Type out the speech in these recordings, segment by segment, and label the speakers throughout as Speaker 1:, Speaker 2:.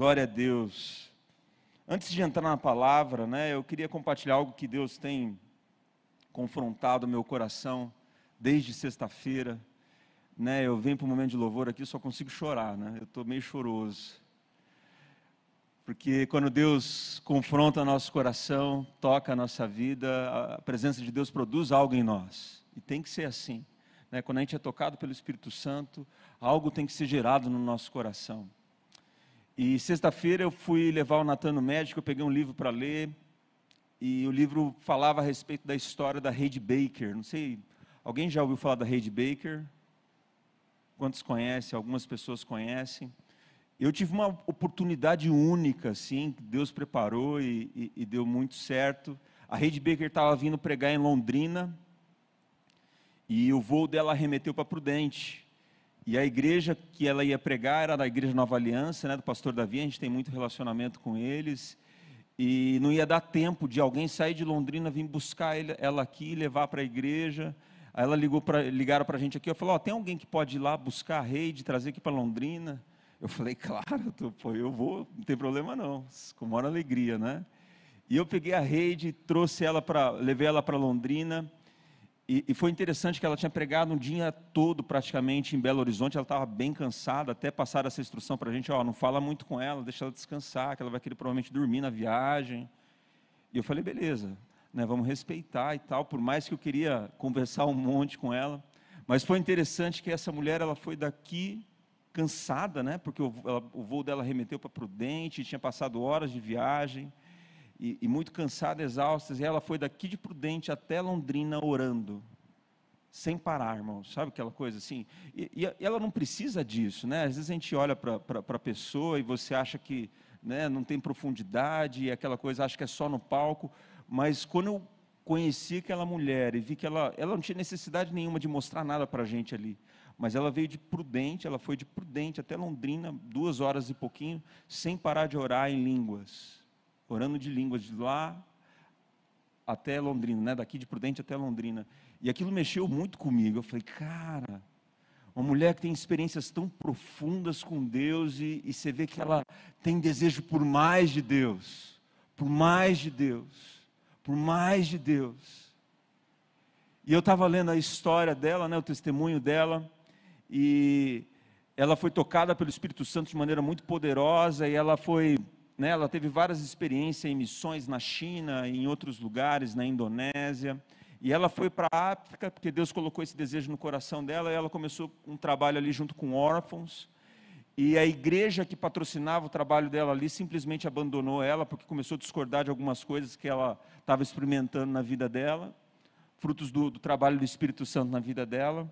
Speaker 1: Glória a Deus. Antes de entrar na palavra, né, eu queria compartilhar algo que Deus tem confrontado meu coração desde sexta-feira. Né, eu venho para o momento de louvor aqui, só consigo chorar, né? Eu estou meio choroso. Porque quando Deus confronta nosso coração, toca a nossa vida, a presença de Deus produz algo em nós. E tem que ser assim. Né? Quando a gente é tocado pelo Espírito Santo, algo tem que ser gerado no nosso coração. E sexta-feira eu fui levar o Natan no médico, eu peguei um livro para ler, e o livro falava a respeito da história da Heidi Baker. Não sei, alguém já ouviu falar da Heidi Baker? Quantos conhecem? Algumas pessoas conhecem. Eu tive uma oportunidade única, assim, que Deus preparou e, e, e deu muito certo. A Heidi Baker estava vindo pregar em Londrina e o voo dela remeteu para Prudente. E a igreja que ela ia pregar era da Igreja Nova Aliança, né, do pastor Davi, a gente tem muito relacionamento com eles. E não ia dar tempo de alguém sair de Londrina, vir buscar ela aqui, levar para a igreja. Aí ela ligou pra, ligaram para a gente aqui, eu falei, ó, oh, tem alguém que pode ir lá buscar a rede, trazer aqui para Londrina? Eu falei, claro, tô, pô, eu vou, não tem problema não, com maior alegria, né? E eu peguei a rede, trouxe ela para, levei ela para Londrina, e, e, foi interessante que ela tinha pregado um dia todo praticamente em Belo Horizonte, ela estava bem cansada, até passar essa instrução para a gente, ó, não fala muito com ela, deixa ela descansar, que ela vai querer provavelmente dormir na viagem. E eu falei, beleza, né, vamos respeitar e tal, por mais que eu queria conversar um monte com ela. Mas foi interessante que essa mulher, ela foi daqui cansada, né, porque o, ela, o voo dela remeteu para Prudente, tinha passado horas de viagem, e, e muito cansada, exausta, e ela foi daqui de Prudente até Londrina orando, sem parar, irmão, sabe aquela coisa assim? E, e, ela não precisa disso, né? Às vezes a gente olha para a pessoa e você acha que né, não tem profundidade, e aquela coisa acha que é só no palco, mas quando eu conheci aquela mulher e vi que ela, ela não tinha necessidade nenhuma de mostrar nada para a gente ali, mas ela veio de Prudente, ela foi de Prudente até Londrina, duas horas e pouquinho, sem parar de orar em línguas orando de línguas de lá até Londrina, né? daqui de Prudente até Londrina. E aquilo mexeu muito comigo. Eu falei, cara, uma mulher que tem experiências tão profundas com Deus e, e você vê que ela tem desejo por mais de Deus, por mais de Deus, por mais de Deus. E eu estava lendo a história dela, né, o testemunho dela, e ela foi tocada pelo Espírito Santo de maneira muito poderosa, e ela foi né, ela teve várias experiências em missões na China, em outros lugares, na Indonésia. E ela foi para a África, porque Deus colocou esse desejo no coração dela, e ela começou um trabalho ali junto com órfãos. E a igreja que patrocinava o trabalho dela ali simplesmente abandonou ela, porque começou a discordar de algumas coisas que ela estava experimentando na vida dela, frutos do, do trabalho do Espírito Santo na vida dela.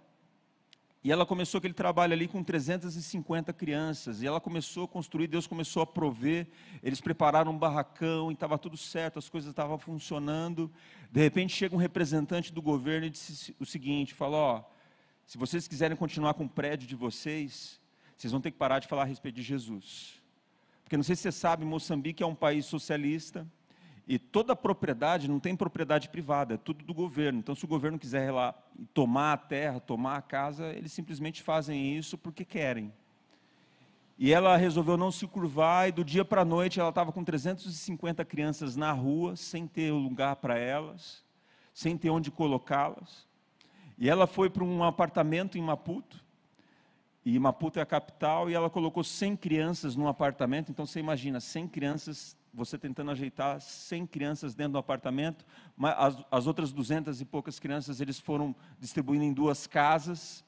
Speaker 1: E ela começou aquele trabalho ali com 350 crianças. E ela começou a construir, Deus começou a prover. Eles prepararam um barracão e estava tudo certo, as coisas estavam funcionando. De repente chega um representante do governo e disse o seguinte: falou, ó, se vocês quiserem continuar com o prédio de vocês, vocês vão ter que parar de falar a respeito de Jesus. Porque não sei se você sabe, Moçambique é um país socialista. E toda propriedade não tem propriedade privada, é tudo do governo. Então, se o governo quiser lá tomar a terra, tomar a casa, eles simplesmente fazem isso porque querem. E ela resolveu não se curvar, e do dia para a noite ela estava com 350 crianças na rua, sem ter lugar para elas, sem ter onde colocá-las. E ela foi para um apartamento em Maputo, e Maputo é a capital, e ela colocou 100 crianças num apartamento. Então você imagina, 100 crianças você tentando ajeitar 100 crianças dentro do apartamento, mas as, as outras 200 e poucas crianças eles foram distribuindo em duas casas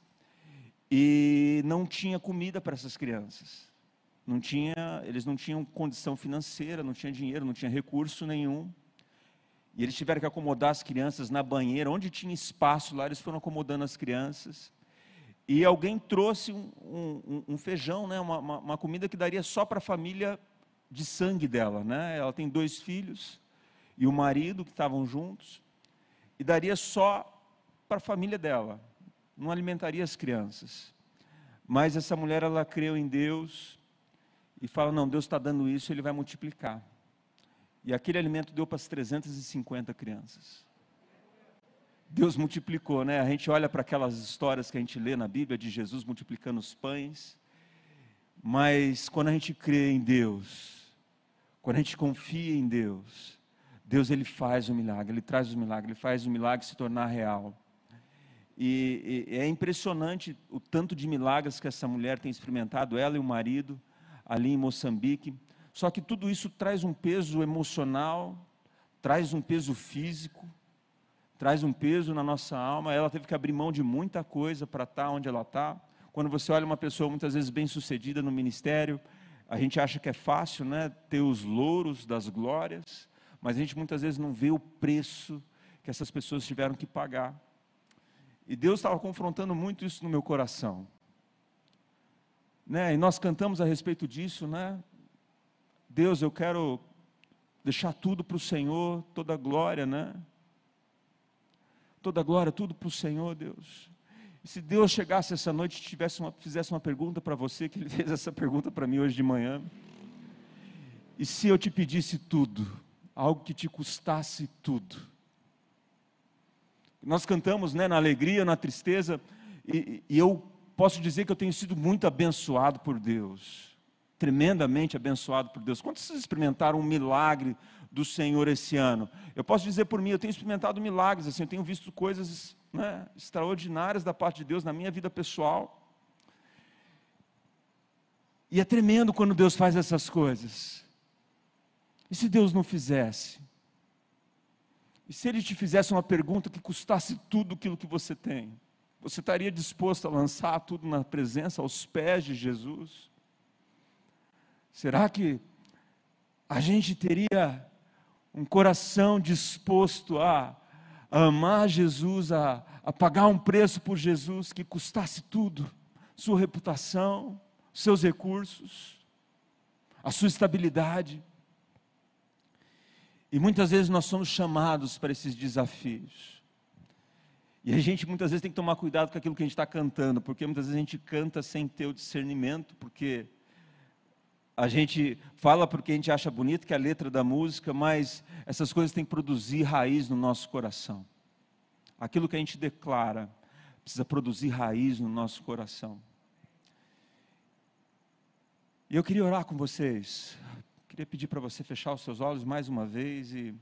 Speaker 1: e não tinha comida para essas crianças. Não tinha, eles não tinham condição financeira, não tinha dinheiro, não tinha recurso nenhum. E eles tiveram que acomodar as crianças na banheira, onde tinha espaço lá, eles foram acomodando as crianças. E alguém trouxe um, um, um feijão, né, uma, uma, uma comida que daria só para a família de sangue dela, né? Ela tem dois filhos e o marido que estavam juntos e daria só para a família dela, não alimentaria as crianças. Mas essa mulher ela creu em Deus e fala não, Deus está dando isso, Ele vai multiplicar. E aquele alimento deu para as 350 crianças. Deus multiplicou, né? A gente olha para aquelas histórias que a gente lê na Bíblia de Jesus multiplicando os pães Mas quando a gente crê em Deus, quando a gente confia em Deus, Deus ele faz o milagre, ele traz o milagre, ele faz o milagre se tornar real. E, e, é impressionante o tanto de milagres que essa mulher tem experimentado, ela e o marido, ali em Moçambique. Só que tudo isso traz um peso emocional, traz um peso físico, traz um peso na nossa alma. Ela teve que abrir mão de muita coisa para estar onde ela está. Quando você olha uma pessoa muitas vezes bem sucedida no ministério, a gente acha que é fácil, né, ter os louros das glórias, mas a gente muitas vezes não vê o preço que essas pessoas tiveram que pagar. E Deus estava confrontando muito isso no meu coração. Né? E nós cantamos a respeito disso, né? Deus, eu quero deixar tudo para o Senhor, toda a glória, né? Toda a glória, tudo para o Senhor, Deus. E se Deus chegasse essa noite e tivesse uma, fizesse uma pergunta para você, que Ele fez essa pergunta para mim hoje de manhã, e se eu te pedisse tudo, algo que te custasse tudo, nós cantamos né, na alegria, na tristeza, e, e eu posso dizer que eu tenho sido muito abençoado por Deus, tremendamente abençoado por Deus. Quantos experimentaram um milagre do Senhor esse ano? Eu posso dizer por mim, eu tenho experimentado milagres, assim, eu tenho visto coisas né, extraordinárias da parte de Deus na minha vida pessoal. E é tremendo quando Deus faz essas coisas. E se Deus não fizesse? E se ele te fizesse uma pergunta que custasse tudo aquilo que você tem, você estaria disposto a lançar tudo na presença, aos pés de Jesus? Será que a gente teria um coração disposto a, amar Jesus, a, a pagar um preço por Jesus que custasse tudo? Sua reputação, seus recursos, a sua estabilidade. E muitas vezes nós somos chamados para esses desafios. E a gente muitas vezes tem que tomar cuidado com aquilo que a gente está cantando, porque muitas vezes a gente canta sem ter o discernimento, porque a gente fala porque a gente acha bonito, que é a letra da música, mas essas coisas têm que produzir raiz no nosso coração. Aquilo que a gente declara precisa produzir raiz no nosso coração. E eu queria orar com vocês, Queria pedir para você fechar os seus olhos mais uma vez e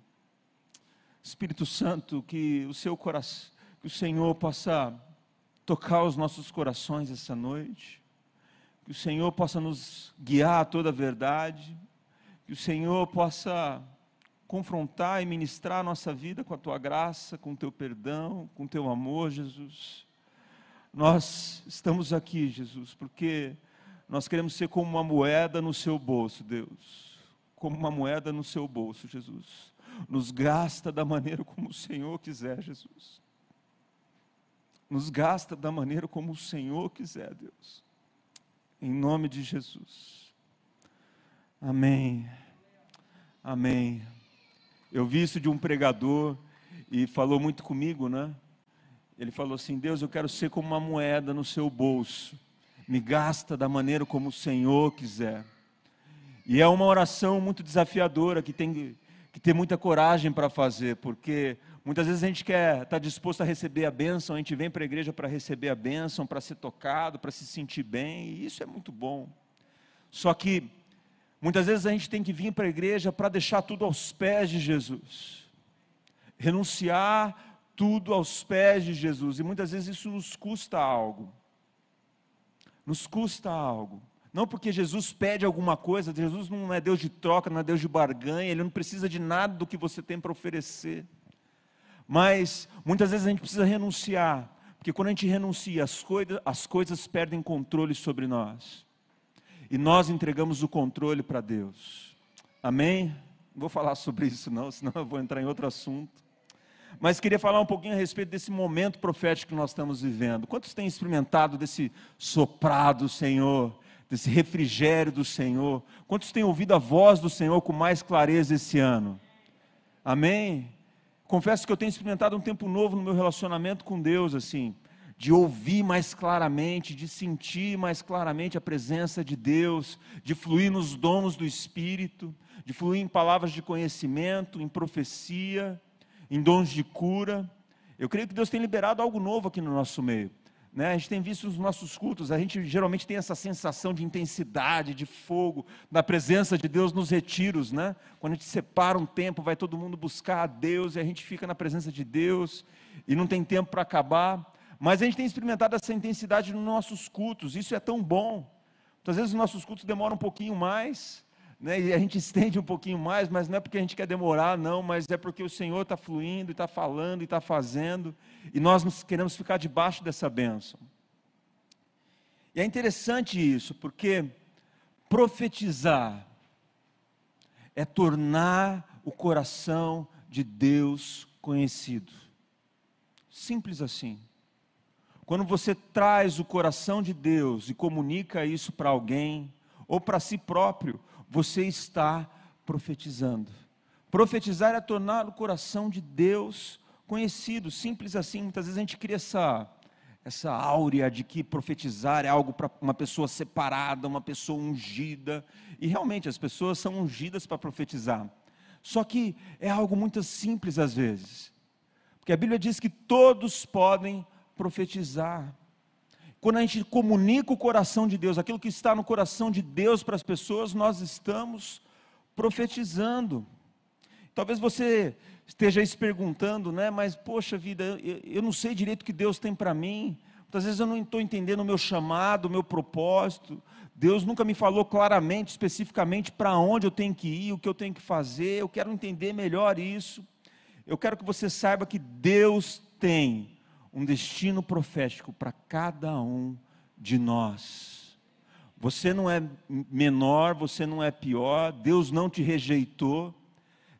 Speaker 1: Espírito Santo, que o seu coração, que o Senhor possa tocar os nossos corações essa noite, que o Senhor possa nos guiar a toda a verdade, que o Senhor possa confrontar e ministrar a nossa vida com a tua graça, com o teu perdão, com o teu amor, Jesus. Nós estamos aqui, Jesus, porque nós queremos ser como uma moeda no seu bolso, Deus como uma moeda no seu bolso, Jesus. Nos gasta da maneira como o Senhor quiser, Jesus. Nos gasta da maneira como o Senhor quiser, Deus. Em nome de Jesus. Amém. Amém. Eu vi isso de um pregador e falou muito comigo, né? Ele falou assim: Deus, eu quero ser como uma moeda no seu bolso. Me gasta da maneira como o Senhor quiser. E é uma oração muito desafiadora que tem que ter muita coragem para fazer, porque muitas vezes a gente quer estar tá disposto a receber a bênção, a gente vem para a igreja para receber a bênção, para ser tocado, para se sentir bem, e isso é muito bom. Só que muitas vezes a gente tem que vir para a igreja para deixar tudo aos pés de Jesus, renunciar tudo aos pés de Jesus, e muitas vezes isso nos custa algo. Nos custa algo. Não porque Jesus pede alguma coisa, Jesus não é Deus de troca, não é Deus de barganha, Ele não precisa de nada do que você tem para oferecer. Mas muitas vezes a gente precisa renunciar, porque quando a gente renuncia, as, coisa, as coisas perdem controle sobre nós. E nós entregamos o controle para Deus. Amém? Não vou falar sobre isso não, senão eu vou entrar em outro assunto. Mas queria falar um pouquinho a respeito desse momento profético que nós estamos vivendo. Quantos têm experimentado desse soprado, Senhor? Desse refrigério do Senhor. Quantos têm ouvido a voz do Senhor com mais clareza esse ano? Amém? Confesso que eu tenho experimentado um tempo novo no meu relacionamento com Deus, assim, de ouvir mais claramente, de sentir mais claramente a presença de Deus, de fluir nos dons do Espírito, de fluir em palavras de conhecimento, em profecia, em dons de cura. Eu creio que Deus tem liberado algo novo aqui no nosso meio Né? A gente tem visto nos nossos cultos, a gente geralmente tem essa sensação de intensidade, de fogo, da presença de Deus nos retiros, né? Quando a gente separa um tempo, vai todo mundo buscar a Deus e a gente fica na presença de Deus e não tem tempo para acabar. Mas a gente tem experimentado essa intensidade nos nossos cultos, isso é tão bom. Muitas vezes os nossos cultos demoram um pouquinho mais, né, e a gente estende um pouquinho mais, mas não é porque a gente quer demorar, não, mas é porque o Senhor está fluindo, está falando e está fazendo, e nós queremos ficar debaixo dessa bênção. E é interessante isso, porque profetizar é tornar o coração de Deus conhecido. Simples assim. Quando você traz o coração de Deus e comunica isso para alguém, ou para si próprio, você está profetizando. Profetizar é tornar o coração de Deus conhecido, simples assim. Muitas vezes a gente cria essa, essa áurea de que profetizar é algo para uma pessoa separada, uma pessoa ungida. E realmente as pessoas são ungidas para profetizar. Só que é algo muito simples às vezes. Porque a Bíblia diz que todos podem profetizar. Quando a gente comunica o coração de Deus, aquilo que está no coração de Deus para as pessoas, nós estamos profetizando. Talvez você esteja aí se perguntando, né? Mas, poxa vida, eu, eu não sei direito o que Deus tem para mim. Muitas vezes eu não estou entendendo o meu chamado, o meu propósito. Deus nunca me falou claramente, especificamente, para onde eu tenho que ir, o que eu tenho que fazer. Eu quero entender melhor isso. Eu quero que você saiba que Deus tem um destino profético para cada um de nós. Você não é menor, você não é pior, Deus não te rejeitou.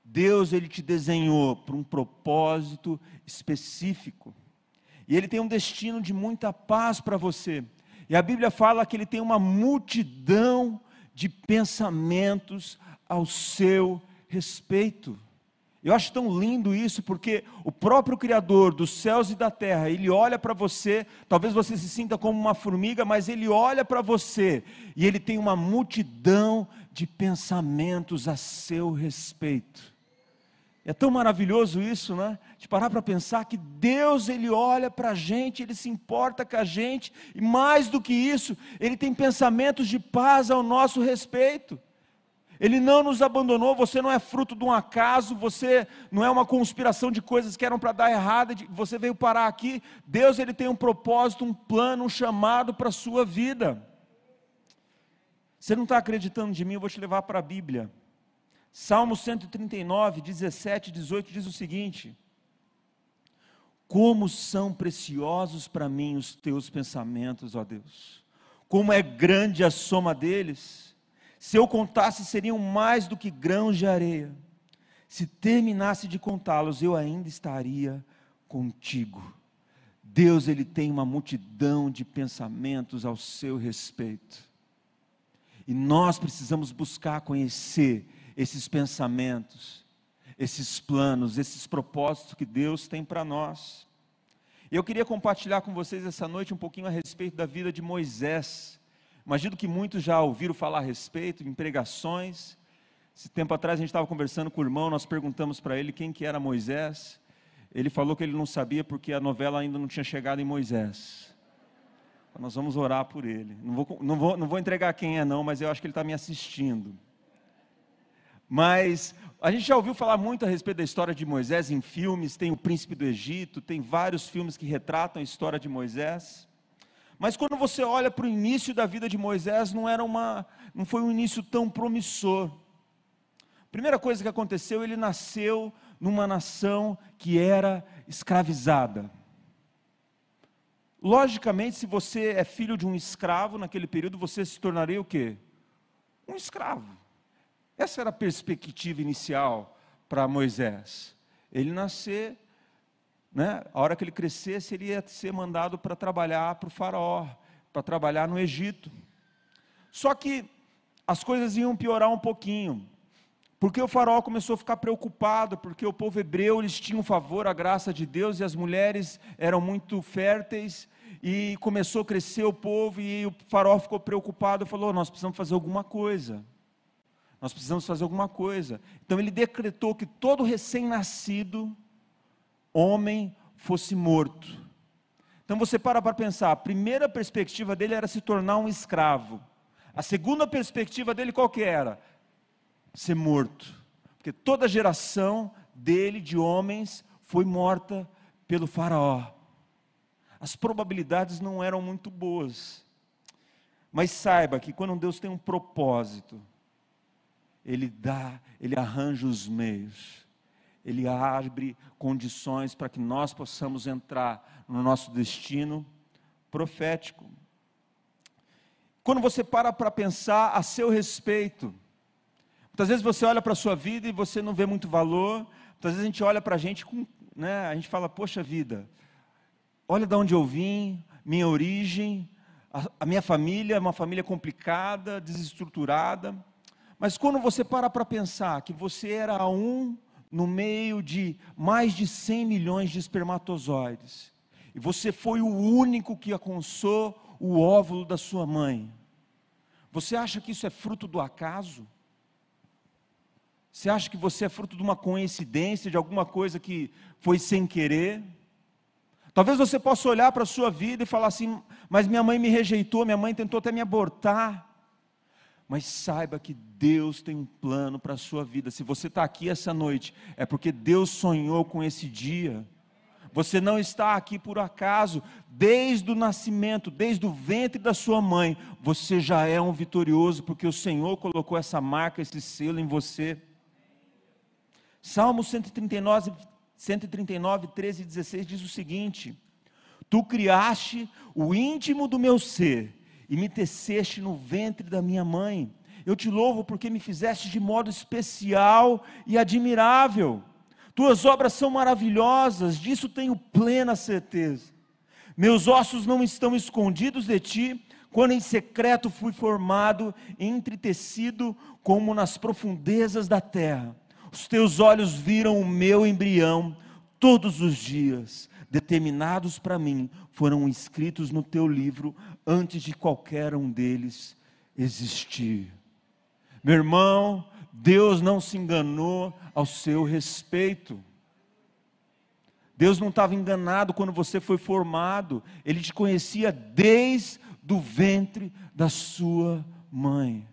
Speaker 1: Deus ele te desenhou para um propósito específico. E ele tem um destino de muita paz para você. E a Bíblia fala que ele tem uma multidão de pensamentos ao seu respeito. Eu acho tão lindo isso, porque o próprio Criador dos céus e da terra, ele olha para você, talvez você se sinta como uma formiga, mas ele olha para você e ele tem uma multidão de pensamentos a seu respeito. É tão maravilhoso isso, né? De parar para pensar que Deus, Ele olha para a gente, Ele se importa com a gente, e mais do que isso, Ele tem pensamentos de paz ao nosso respeito. Ele não nos abandonou, você não é fruto de um acaso, você não é uma conspiração de coisas que eram para dar errado, você veio parar aqui. Deus ele tem um propósito, um plano, um chamado para a sua vida. Você não está acreditando de mim, eu vou te levar para a Bíblia. Salmo 139, 17 e 18 diz o seguinte: Como são preciosos para mim os teus pensamentos, ó Deus, como é grande a soma deles. Se eu contasse, seriam mais do que grãos de areia. Se terminasse de contá-los, eu ainda estaria contigo. Deus, ele tem uma multidão de pensamentos ao seu respeito. E nós precisamos buscar conhecer esses pensamentos, esses planos, esses propósitos que Deus tem para nós. Eu queria compartilhar com vocês essa noite um pouquinho a respeito da vida de Moisés. Imagino que muitos já ouviram falar a respeito em pregações. Esse tempo atrás a gente estava conversando com o irmão, nós perguntamos para ele quem que era Moisés. Ele falou que ele não sabia porque a novela ainda não tinha chegado em Moisés. Então, nós vamos orar por ele. Não vou, não vou, não vou entregar quem é não, mas eu acho que ele está me assistindo. Mas a gente já ouviu falar muito a respeito da história de Moisés em filmes, tem o Príncipe do Egito, tem vários filmes que retratam a história de Moisés. Mas quando você olha para o início da vida de Moisés, não era uma, não foi um início tão promissor. Primeira coisa que aconteceu, ele nasceu numa nação que era escravizada. Logicamente, se você é filho de um escravo naquele período, você se tornaria o quê? Um escravo. Essa era a perspectiva inicial para Moisés. Ele nascer né? A hora que ele crescesse, ele ia ser mandado para trabalhar para o faraó, para trabalhar no Egito. Só que as coisas iam piorar um pouquinho, porque o faraó começou a ficar preocupado, porque o povo hebreu eles tinham favor à graça de Deus e as mulheres eram muito férteis e começou a crescer o povo e o faraó ficou preocupado, falou: "Nós precisamos fazer alguma coisa. Nós precisamos fazer alguma coisa". Então ele decretou que todo recém-nascido homem fosse morto. Então você para para pensar, a primeira perspectiva dele era se tornar um escravo. A segunda perspectiva dele qual que era? Ser morto. Porque toda geração dele de homens foi morta pelo faraó. As probabilidades não eram muito boas. Mas saiba que quando Deus tem um propósito, Ele dá, Ele arranja os meios, Ele abre condições para que nós possamos entrar no nosso destino profético. Quando você para para pensar a seu respeito, muitas vezes você olha para a sua vida e você não vê muito valor, muitas vezes a gente olha para a gente com, né, a gente fala, poxa vida, olha de onde eu vim, minha origem, a, a minha família é uma família complicada, desestruturada. Mas quando você para para pensar que você era um no meio de mais de 100 milhões de espermatozoides, e você foi o único que alcançou o óvulo da sua mãe, você acha que isso é fruto do acaso? Você acha que você é fruto de uma coincidência, de alguma coisa que foi sem querer? Talvez você possa olhar para a sua vida e falar assim: mas minha mãe me rejeitou, minha mãe tentou até me abortar. Mas saiba que Deus tem um plano para a sua vida. Se você está aqui essa noite, é porque Deus sonhou com esse dia. Você não está aqui por acaso. Desde o nascimento, desde o ventre da sua mãe, você já é um vitorioso, porque o Senhor colocou essa marca, esse selo em você. Salmo 139, 139, 13 e 16 diz o seguinte: Tu criaste o íntimo do meu ser e me teceste no ventre da minha mãe. Eu te louvo porque me fizeste de modo especial e admirável. Tuas obras são maravilhosas, disso tenho plena certeza. Meus ossos não estão escondidos de ti, quando em secreto fui formado, entretecido como nas profundezas da terra. Os teus olhos viram o meu embrião, todos os dias, determinados para mim, foram escritos no teu livro antes de qualquer um deles existir. Meu irmão, Deus não se enganou ao seu respeito. Deus não estava enganado quando você foi formado, Ele te conhecia desde o ventre da sua mãe.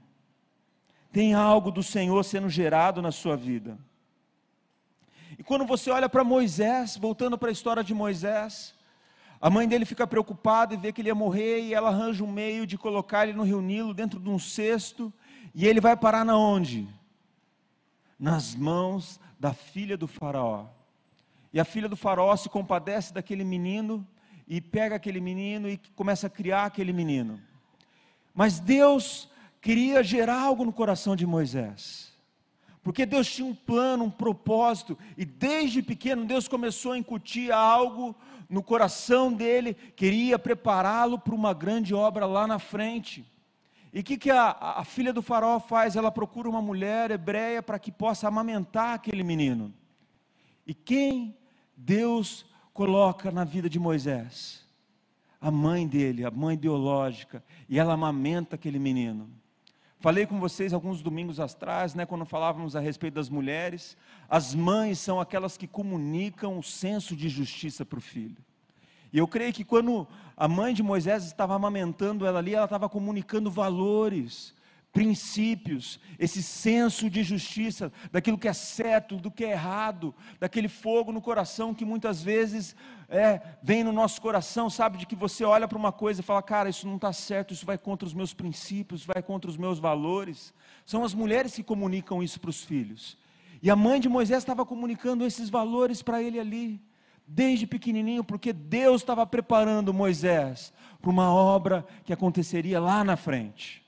Speaker 1: Tem algo do Senhor sendo gerado na sua vida. E quando você olha para Moisés, voltando para a história de Moisés, a mãe dele fica preocupada e vê que ele ia morrer e ela arranja um meio de colocar ele no rio Nilo dentro de um cesto e ele vai parar na onde? Nas mãos da filha do faraó. E a filha do faraó se compadece daquele menino e pega aquele menino e começa a criar aquele menino. Mas Deus queria gerar algo no coração de Moisés. Porque Deus tinha um plano, um propósito, e desde pequeno Deus começou a incutir algo no coração dele, queria prepará-lo para uma grande obra lá na frente. E o que, que a, a filha do faraó faz? Ela procura uma mulher hebreia para que possa amamentar aquele menino. E quem Deus coloca na vida de Moisés? A mãe dele, a mãe biológica, e ela amamenta aquele menino. Falei com vocês alguns domingos atrás, né, quando falávamos a respeito das mulheres. As mães são aquelas que comunicam o senso de justiça para o filho. E eu creio que quando a mãe de Moisés estava amamentando ela ali, ela estava comunicando valores, princípios, esse senso de justiça, daquilo que é certo, do que é errado, daquele fogo no coração que muitas vezes é, vem no nosso coração, sabe, de que você olha para uma coisa e fala, cara, isso não está certo, isso vai contra os meus princípios, vai contra os meus valores. São as mulheres que comunicam isso para os filhos. E a mãe de Moisés estava comunicando esses valores para ele ali, desde pequenininho, porque Deus estava preparando Moisés para uma obra que aconteceria lá na frente.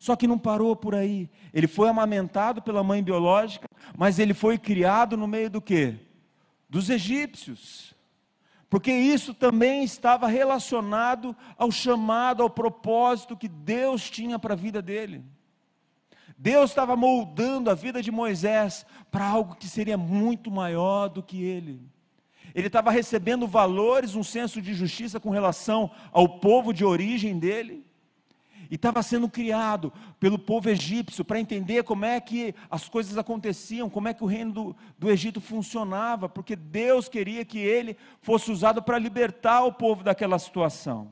Speaker 1: Só que não parou por aí. Ele foi amamentado pela mãe biológica, mas ele foi criado no meio do quê? Dos egípcios. Porque isso também estava relacionado ao chamado, ao propósito que Deus tinha para a vida dele. Deus estava moldando a vida de Moisés para algo que seria muito maior do que ele. Ele estava recebendo valores, um senso de justiça com relação ao povo de origem dele e estava sendo criado pelo povo egípcio para entender como é que as coisas aconteciam, como é que o reino do, do Egito funcionava, porque Deus queria que ele fosse usado para libertar o povo daquela situação.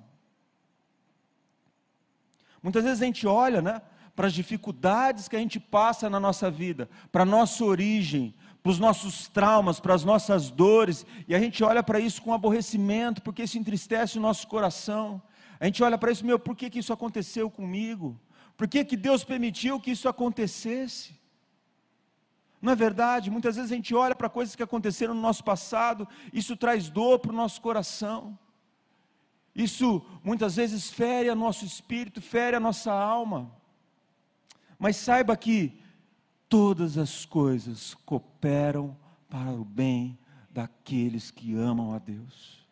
Speaker 1: Muitas vezes a gente olha né, para as dificuldades que a gente passa na nossa vida, para a nossa origem, para os nossos traumas, para as nossas dores, e a gente olha para isso com aborrecimento, porque isso entristece o nosso coração. A gente olha para isso, meu, por que, que isso aconteceu comigo? Por que, que Deus permitiu que isso acontecesse? Não é verdade? Muitas vezes a gente olha para coisas que aconteceram no nosso passado, isso traz dor para o nosso coração. Isso muitas vezes fere o nosso espírito, fere a nossa alma. Mas saiba que todas as coisas cooperam para o bem daqueles que amam a Deus.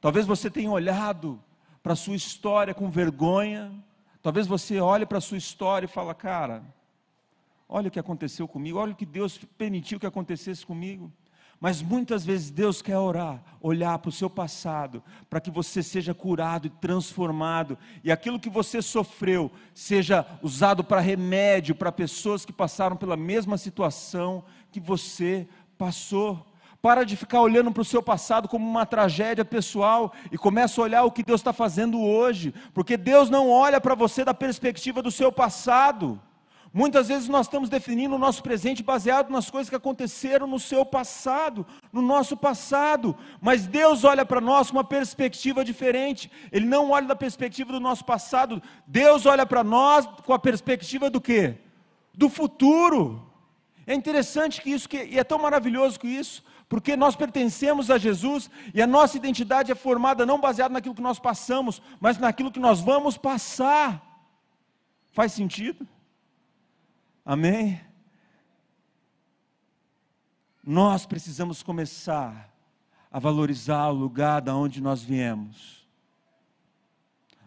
Speaker 1: Talvez você tenha olhado para a sua história com vergonha. Talvez você olhe para a sua história e fala, cara, olha o que aconteceu comigo, olha o que Deus permitiu que acontecesse comigo. Mas muitas vezes Deus quer orar, olhar para o seu passado, para que você seja curado e transformado, e aquilo que você sofreu seja usado para remédio para pessoas que passaram pela mesma situação que você passou. Para de ficar olhando para o seu passado como uma tragédia pessoal e começa a olhar o que Deus está fazendo hoje, porque Deus não olha para você da perspectiva do seu passado. Muitas vezes nós estamos definindo o nosso presente baseado nas coisas que aconteceram no seu passado, no nosso passado, mas Deus olha para nós com uma perspectiva diferente. Ele não olha da perspectiva do nosso passado, Deus olha para nós com a perspectiva do quê? Do futuro. É interessante que isso, que, e é tão maravilhoso que isso, porque nós pertencemos a Jesus e a nossa identidade é formada não baseada naquilo que nós passamos, mas naquilo que nós vamos passar. Faz sentido? Amém? Nós precisamos começar a valorizar o lugar da onde nós viemos.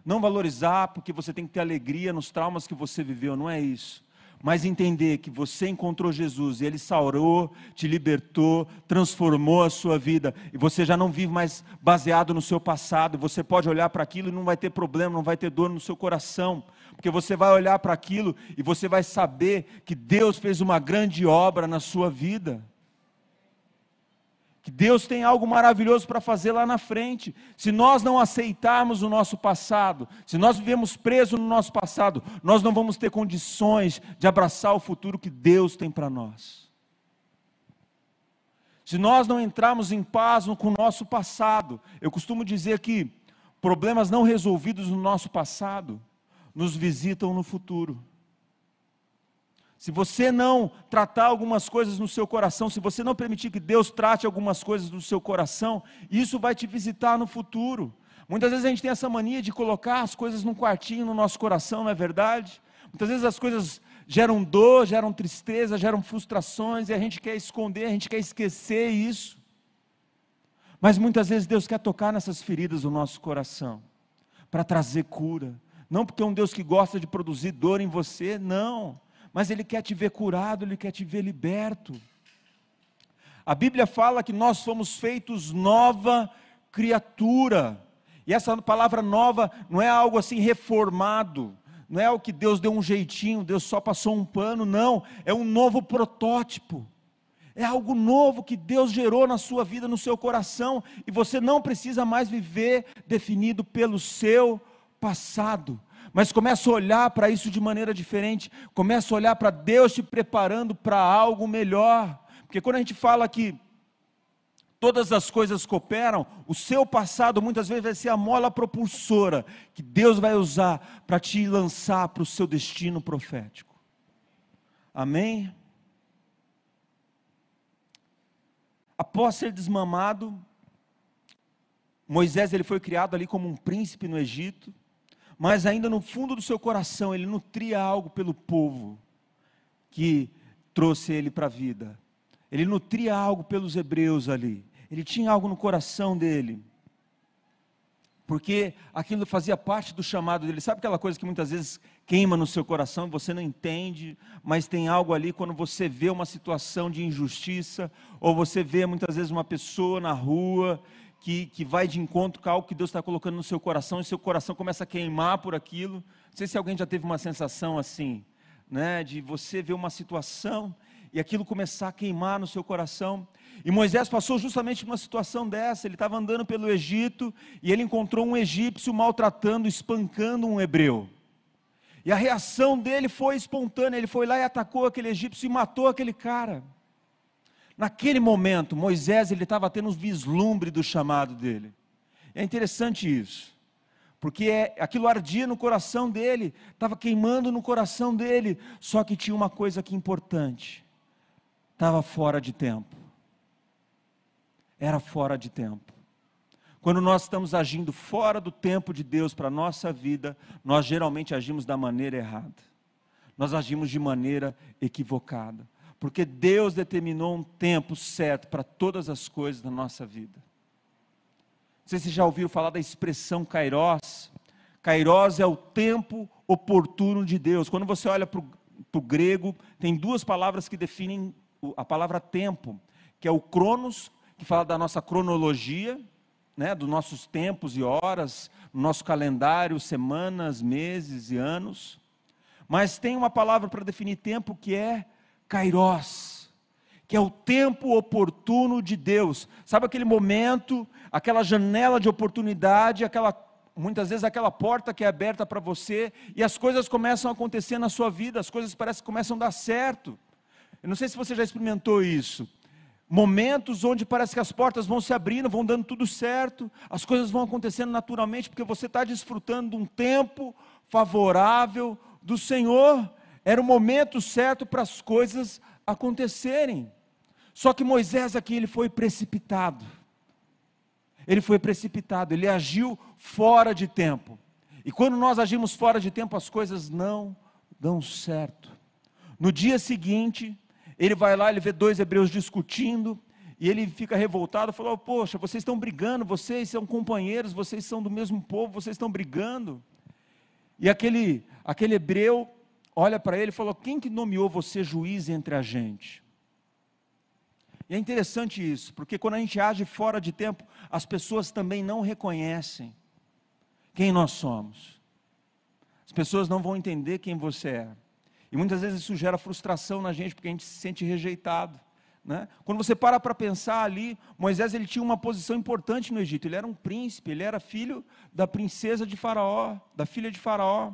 Speaker 1: Não valorizar porque você tem que ter alegria nos traumas que você viveu, não é isso mas entender que você encontrou Jesus e Ele saurou, te libertou, transformou a sua vida, e você já não vive mais baseado no seu passado, você pode olhar para aquilo e não vai ter problema, não vai ter dor no seu coração, porque você vai olhar para aquilo e você vai saber que Deus fez uma grande obra na sua vida que Deus tem algo maravilhoso para fazer lá na frente. Se nós não aceitarmos o nosso passado, se nós vivemos presos no nosso passado, nós não vamos ter condições de abraçar o futuro que Deus tem para nós. Se nós não entrarmos em paz com o nosso passado, eu costumo dizer que problemas não resolvidos no nosso passado nos visitam no futuro. Se você não tratar algumas coisas no seu coração, se você não permitir que Deus trate algumas coisas no seu coração, isso vai te visitar no futuro. Muitas vezes a gente tem essa mania de colocar as coisas num quartinho no nosso coração, não é verdade? Muitas vezes as coisas geram dor, geram tristeza, geram frustrações, e a gente quer esconder, a gente quer esquecer isso. Mas muitas vezes Deus quer tocar nessas feridas do nosso coração, para trazer cura. Não porque é um Deus que gosta de produzir dor em você, não mas Ele quer te ver curado, Ele quer te ver liberto. A Bíblia fala que nós fomos feitos nova criatura, e essa palavra nova não é algo assim reformado, não é o que Deus deu um jeitinho, Deus só passou um pano, não, é um novo protótipo. É algo novo que Deus gerou na sua vida, no seu coração, e você não precisa mais viver definido pelo seu passado mas começa a olhar para isso de maneira diferente, começa a olhar para Deus te preparando para algo melhor, porque quando a gente fala que todas as coisas cooperam, o seu passado muitas vezes vai ser a mola propulsora que Deus vai usar para te lançar para o seu destino profético. Amém? Após ser desmamado, Moisés ele foi criado ali como um príncipe no Egito mas ainda no fundo do seu coração ele nutria algo pelo povo que trouxe ele para a vida. Ele nutria algo pelos hebreus ali. Ele tinha algo no coração dele. Porque aquilo fazia parte do chamado dele. Sabe aquela coisa que muitas vezes queima no seu coração, você não entende, mas tem algo ali quando você vê uma situação de injustiça, ou você vê muitas vezes uma pessoa na rua que, que vai de encontro com algo que Deus está colocando no seu coração, e seu coração começa a queimar por aquilo. Não sei se alguém já teve uma sensação assim, né, de você ver uma situação e aquilo começar a queimar no seu coração. E Moisés passou justamente uma situação dessa. Ele estava andando pelo Egito e ele encontrou um egípcio maltratando, espancando um hebreu. E a reação dele foi espontânea. Ele foi lá e atacou aquele egípcio e matou aquele cara. Naquele momento, Moisés ele estava tendo um vislumbre do chamado dele. É interessante isso, porque é, aquilo ardia no coração dele, estava queimando no coração dele. Só que tinha uma coisa aqui importante: estava fora de tempo era fora de tempo. Quando nós estamos agindo fora do tempo de Deus para a nossa vida, nós geralmente agimos da maneira errada. Nós agimos de maneira equivocada. Porque Deus determinou um tempo certo para todas as coisas da nossa vida. Não sei se você já ouviu falar da expressão Kairos. Kairos é o tempo oportuno de Deus. Quando você olha para o grego, tem duas palavras que definem a palavra tempo, que é o cronos que fala da nossa cronologia, né, dos nossos tempos e horas, nosso calendário, semanas, meses e anos. Mas tem uma palavra para definir tempo que é kairos, que é o tempo oportuno de Deus. Sabe aquele momento, aquela janela de oportunidade, aquela muitas vezes aquela porta que é aberta para você e as coisas começam a acontecer na sua vida, as coisas parecem que começam a dar certo. Eu não sei se você já experimentou isso momentos onde parece que as portas vão se abrindo, vão dando tudo certo, as coisas vão acontecendo naturalmente, porque você está desfrutando de um tempo favorável do Senhor. Era o momento certo para as coisas acontecerem. Só que Moisés aqui ele foi precipitado. Ele foi precipitado, ele agiu fora de tempo. E quando nós agimos fora de tempo, as coisas não dão certo. No dia seguinte, ele vai lá, ele vê dois hebreus discutindo, e ele fica revoltado, falou: Poxa, vocês estão brigando, vocês são companheiros, vocês são do mesmo povo, vocês estão brigando. E aquele, aquele hebreu olha para ele e falou: Quem que nomeou você juiz entre a gente? E é interessante isso, porque quando a gente age fora de tempo, as pessoas também não reconhecem quem nós somos. As pessoas não vão entender quem você é. E muitas vezes isso gera frustração na gente, porque a gente se sente rejeitado. Né? Quando você para para pensar ali, Moisés ele tinha uma posição importante no Egito. Ele era um príncipe, ele era filho da princesa de Faraó, da filha de Faraó.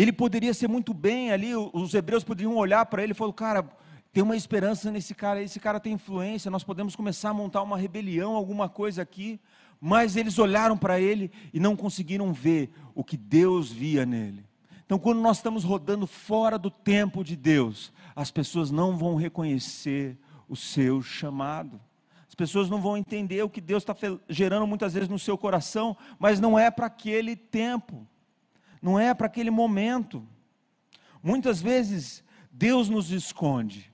Speaker 1: Ele poderia ser muito bem ali, os hebreus poderiam olhar para ele e falar: cara, tem uma esperança nesse cara, esse cara tem influência, nós podemos começar a montar uma rebelião, alguma coisa aqui. Mas eles olharam para ele e não conseguiram ver o que Deus via nele. Então, quando nós estamos rodando fora do tempo de Deus, as pessoas não vão reconhecer o seu chamado. As pessoas não vão entender o que Deus está gerando muitas vezes no seu coração, mas não é para aquele tempo, não é para aquele momento. Muitas vezes Deus nos esconde,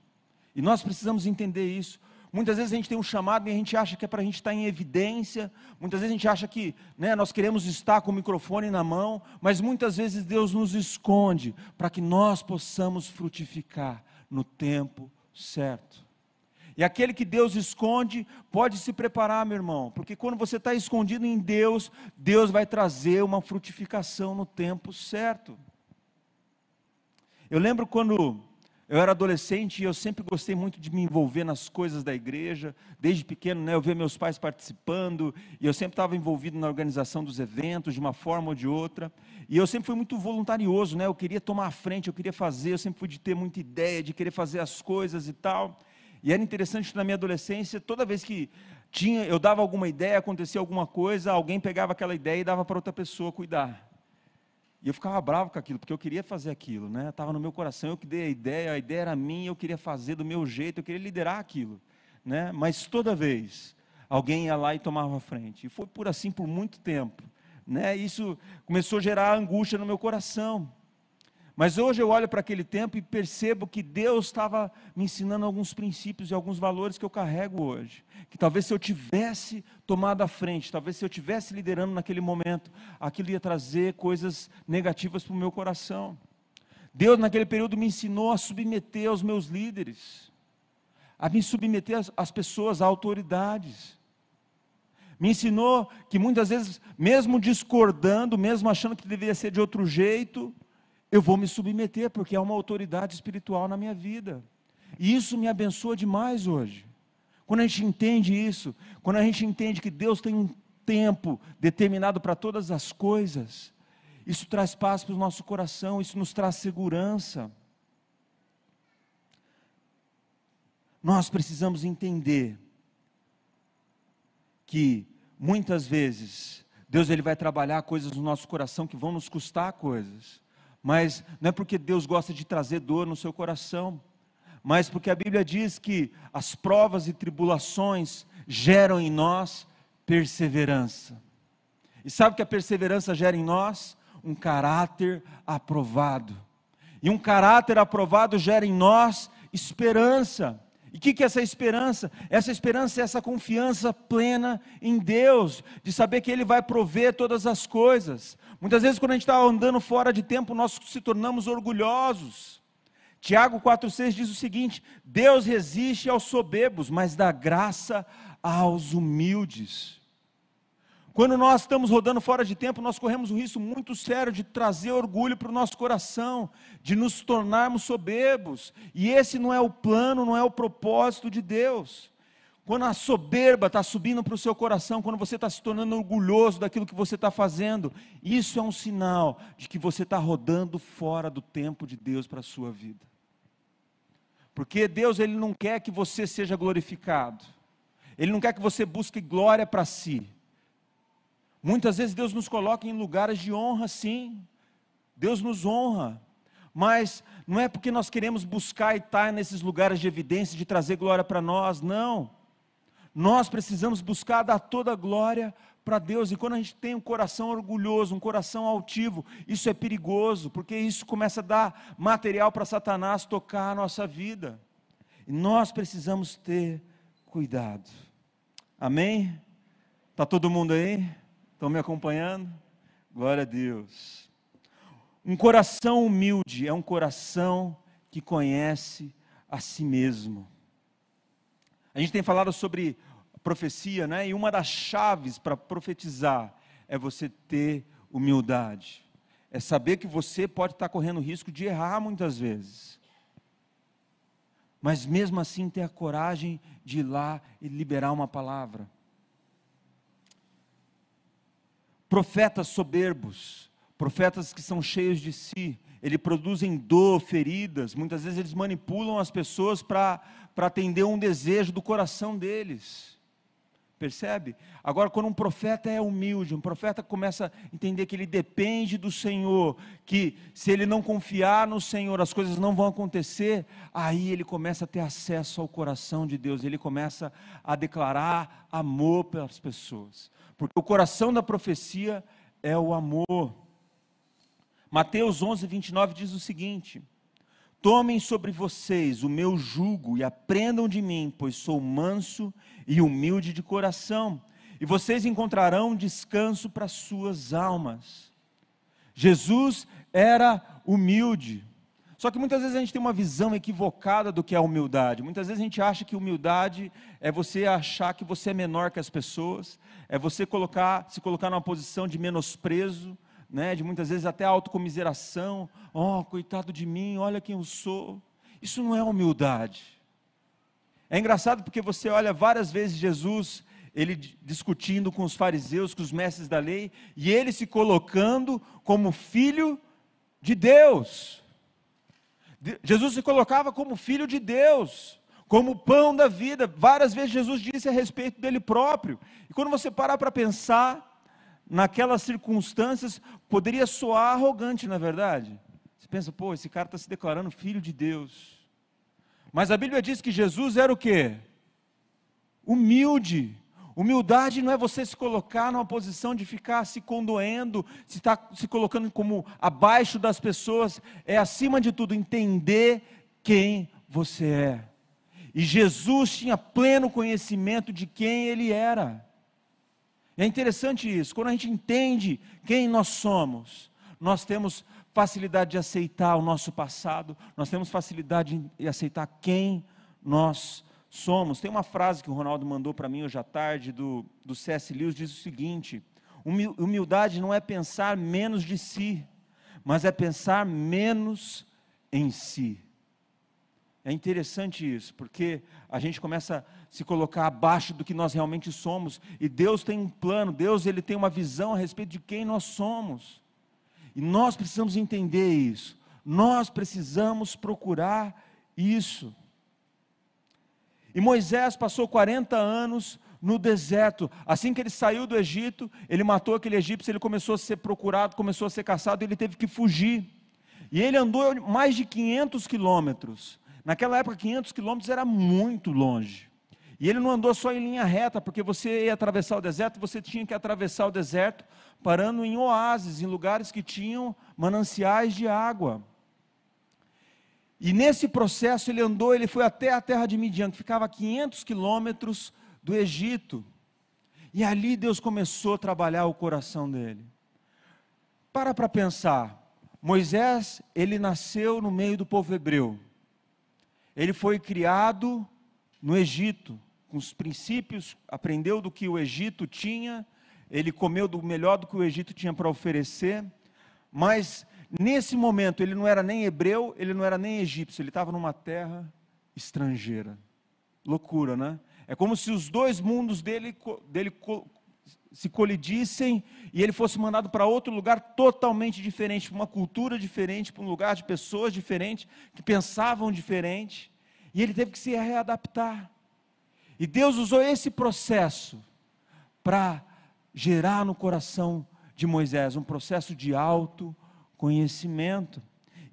Speaker 1: e nós precisamos entender isso. Muitas vezes a gente tem um chamado e a gente acha que é para a gente estar em evidência, muitas vezes a gente acha que né, nós queremos estar com o microfone na mão, mas muitas vezes Deus nos esconde para que nós possamos frutificar no tempo certo. E aquele que Deus esconde, pode se preparar, meu irmão, porque quando você está escondido em Deus, Deus vai trazer uma frutificação no tempo certo. Eu lembro quando eu era adolescente e eu sempre gostei muito de me envolver nas coisas da igreja. Desde pequeno, né, eu via meus pais participando e eu sempre estava envolvido na organização dos eventos de uma forma ou de outra. E eu sempre fui muito voluntarioso, né? Eu queria tomar a frente, eu queria fazer, eu sempre fui de ter muita ideia, de querer fazer as coisas e tal. E era interessante que na minha adolescência, toda vez que tinha, eu dava alguma ideia, acontecia alguma coisa, alguém pegava aquela ideia e dava para outra pessoa cuidar. E eu ficava bravo com aquilo, porque eu queria fazer aquilo, né? Estava no meu coração, eu que dei a ideia, a ideia era minha, eu queria fazer do meu jeito, eu queria liderar aquilo, né? Mas toda vez alguém ia lá e tomava a frente. E foi por assim por muito tempo, né? Isso começou a gerar angústia no meu coração. Mas hoje eu olho para aquele tempo e percebo que Deus estava me ensinando alguns princípios e alguns valores que eu carrego hoje. Que talvez se eu tivesse tomado a frente, talvez se eu tivesse liderando naquele momento, aquilo ia trazer coisas negativas para o meu coração. Deus naquele período me ensinou a submeter aos meus líderes, a me submeter às, pessoas, às autoridades. Me ensinou que muitas vezes, mesmo discordando, mesmo achando que deveria ser de outro jeito, eu vou me submeter, porque é uma autoridade espiritual na minha vida. E isso me abençoa demais hoje. Quando a gente entende isso, quando a gente entende que Deus tem um tempo determinado para todas as coisas, isso traz paz para o nosso coração, isso nos traz segurança. Nós precisamos entender que muitas vezes Deus ele vai trabalhar coisas no nosso coração que vão nos custar coisas, mas não é porque Deus gosta de trazer dor no seu coração, mas porque a Bíblia diz que as provas e tribulações geram em nós perseverança. E sabe o que a perseverança gera em nós? Um caráter aprovado. E um caráter aprovado gera em nós esperança. E o que, que é essa esperança? Essa esperança é essa confiança plena em Deus, de saber que Ele vai prover todas as coisas. Muitas vezes, quando a gente está andando fora de tempo, nós se tornamos orgulhosos. Tiago 4,6 diz o seguinte: Deus resiste aos soberbos, mas dá graça aos humildes. Quando nós estamos rodando fora de tempo, nós corremos um risco muito sério de trazer orgulho para o nosso coração, de nos tornarmos soberbos. E esse não é o plano, não é o propósito de Deus. Quando a soberba está subindo para o seu coração, quando você está se tornando orgulhoso daquilo que você está fazendo, isso é um sinal de que você está rodando fora do tempo de Deus para a sua vida. Porque Deus ele não quer que você seja glorificado. Ele não quer que você busque glória para si. Muitas vezes Deus nos coloca em lugares de honra, sim. Deus nos honra. Mas não é porque nós queremos buscar e estar nesses lugares de evidência, de trazer glória para nós, não. Nós precisamos buscar dar toda a glória para Deus. E quando a gente tem um coração orgulhoso, um coração altivo, isso é perigoso, porque isso começa a dar material para Satanás tocar a nossa vida. E nós precisamos ter cuidado. Amém? Está todo mundo aí? Estão me acompanhando? Glória a Deus. Um coração humilde é um coração que conhece a si mesmo. A gente tem falado sobre profecia, né? E uma das chaves para profetizar é você ter humildade. É saber que você pode estar correndo risco de errar muitas vezes. Mas mesmo assim ter a coragem de ir lá e liberar uma palavra. Profetas soberbos, profetas que são cheios de si, eles produzem dor, feridas, muitas vezes eles manipulam as pessoas para atender um desejo do coração deles. Percebe? Agora, quando um profeta é humilde, um profeta começa a entender que ele depende do Senhor, que se ele não confiar no Senhor, as coisas não vão acontecer, aí ele começa a ter acesso ao coração de Deus, ele começa a declarar amor pelas pessoas. Porque o coração da profecia é o amor. Mateus 11, 29 diz o seguinte: Tomem sobre vocês o meu jugo e aprendam de mim, pois sou manso e humilde de coração, e vocês encontrarão descanso para suas almas. Jesus era humilde. Só que muitas vezes a gente tem uma visão equivocada do que é humildade. Muitas vezes a gente acha que humildade é você achar que você é menor que as pessoas, é você colocar, se colocar numa posição de menosprezo, né, de muitas vezes até autocomiseração. Oh, coitado de mim, olha quem eu sou. Isso não é humildade. É engraçado porque você olha várias vezes Jesus, ele discutindo com os fariseus, com os mestres da lei, e ele se colocando como filho de Deus. Jesus se colocava como filho de Deus, como pão da vida. Várias vezes Jesus disse a respeito dele próprio. E quando você parar para pensar, naquelas circunstâncias, poderia soar arrogante, na é verdade. Você pensa, pô, esse cara está se declarando filho de Deus. Mas a Bíblia diz que Jesus era o quê? Humilde. Humildade não é você se colocar numa posição de ficar se condoendo, se está se colocando como abaixo das pessoas, é acima de tudo entender quem você é. E Jesus tinha pleno conhecimento de quem ele era. É interessante isso, quando a gente entende quem nós somos, nós temos facilidade de aceitar o nosso passado, nós temos facilidade de aceitar quem nós somos. Tem uma frase que o Ronaldo mandou para mim hoje à tarde, do, do C.S. Lewis, diz o seguinte: humildade não é pensar menos de si, mas é pensar menos em si. É interessante isso, porque a gente começa a se colocar abaixo do que nós realmente somos, e Deus tem um plano, Deus ele tem uma visão a respeito de quem nós somos. E nós precisamos entender isso. Nós precisamos procurar isso. E Moisés passou 40 anos no deserto. Assim que ele saiu do Egito, ele matou aquele egípcio, ele começou a ser procurado, começou a ser caçado, ele teve que fugir. E ele andou mais de 500 quilômetros. Naquela época, 500 quilômetros era muito longe. E ele não andou só em linha reta, porque você ia atravessar o deserto, você tinha que atravessar o deserto parando em oásis, em lugares que tinham mananciais de água. E nesse processo ele andou, ele foi até a terra de Midian, que ficava a 500 quilômetros do Egito. E ali Deus começou a trabalhar o coração dele. Para para pensar. Moisés, ele nasceu no meio do povo hebreu. Ele foi criado no Egito, com os princípios, aprendeu do que o Egito tinha, ele comeu do melhor do que o Egito tinha para oferecer, mas Nesse momento, ele não era nem hebreu, ele não era nem egípcio, ele estava numa terra estrangeira. Loucura, né? É como se os dois mundos dele, dele se colidissem e ele fosse mandado para outro lugar totalmente diferente, para uma cultura diferente, para um lugar de pessoas diferentes, que pensavam diferente, e ele teve que se readaptar. E Deus usou esse processo para gerar no coração de Moisés um processo de auto conhecimento.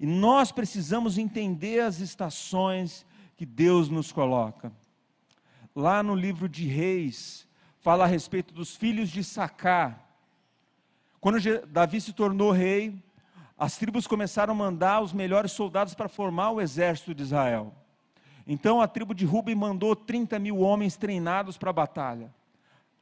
Speaker 1: E nós precisamos entender as estações que Deus nos coloca. Lá no livro de Reis, fala a respeito dos filhos de Sacá. Quando Davi se tornou rei, as tribos começaram a mandar os melhores soldados para formar o exército de Israel. Então a tribo de Ruben mandou 30 mil homens treinados para a batalha.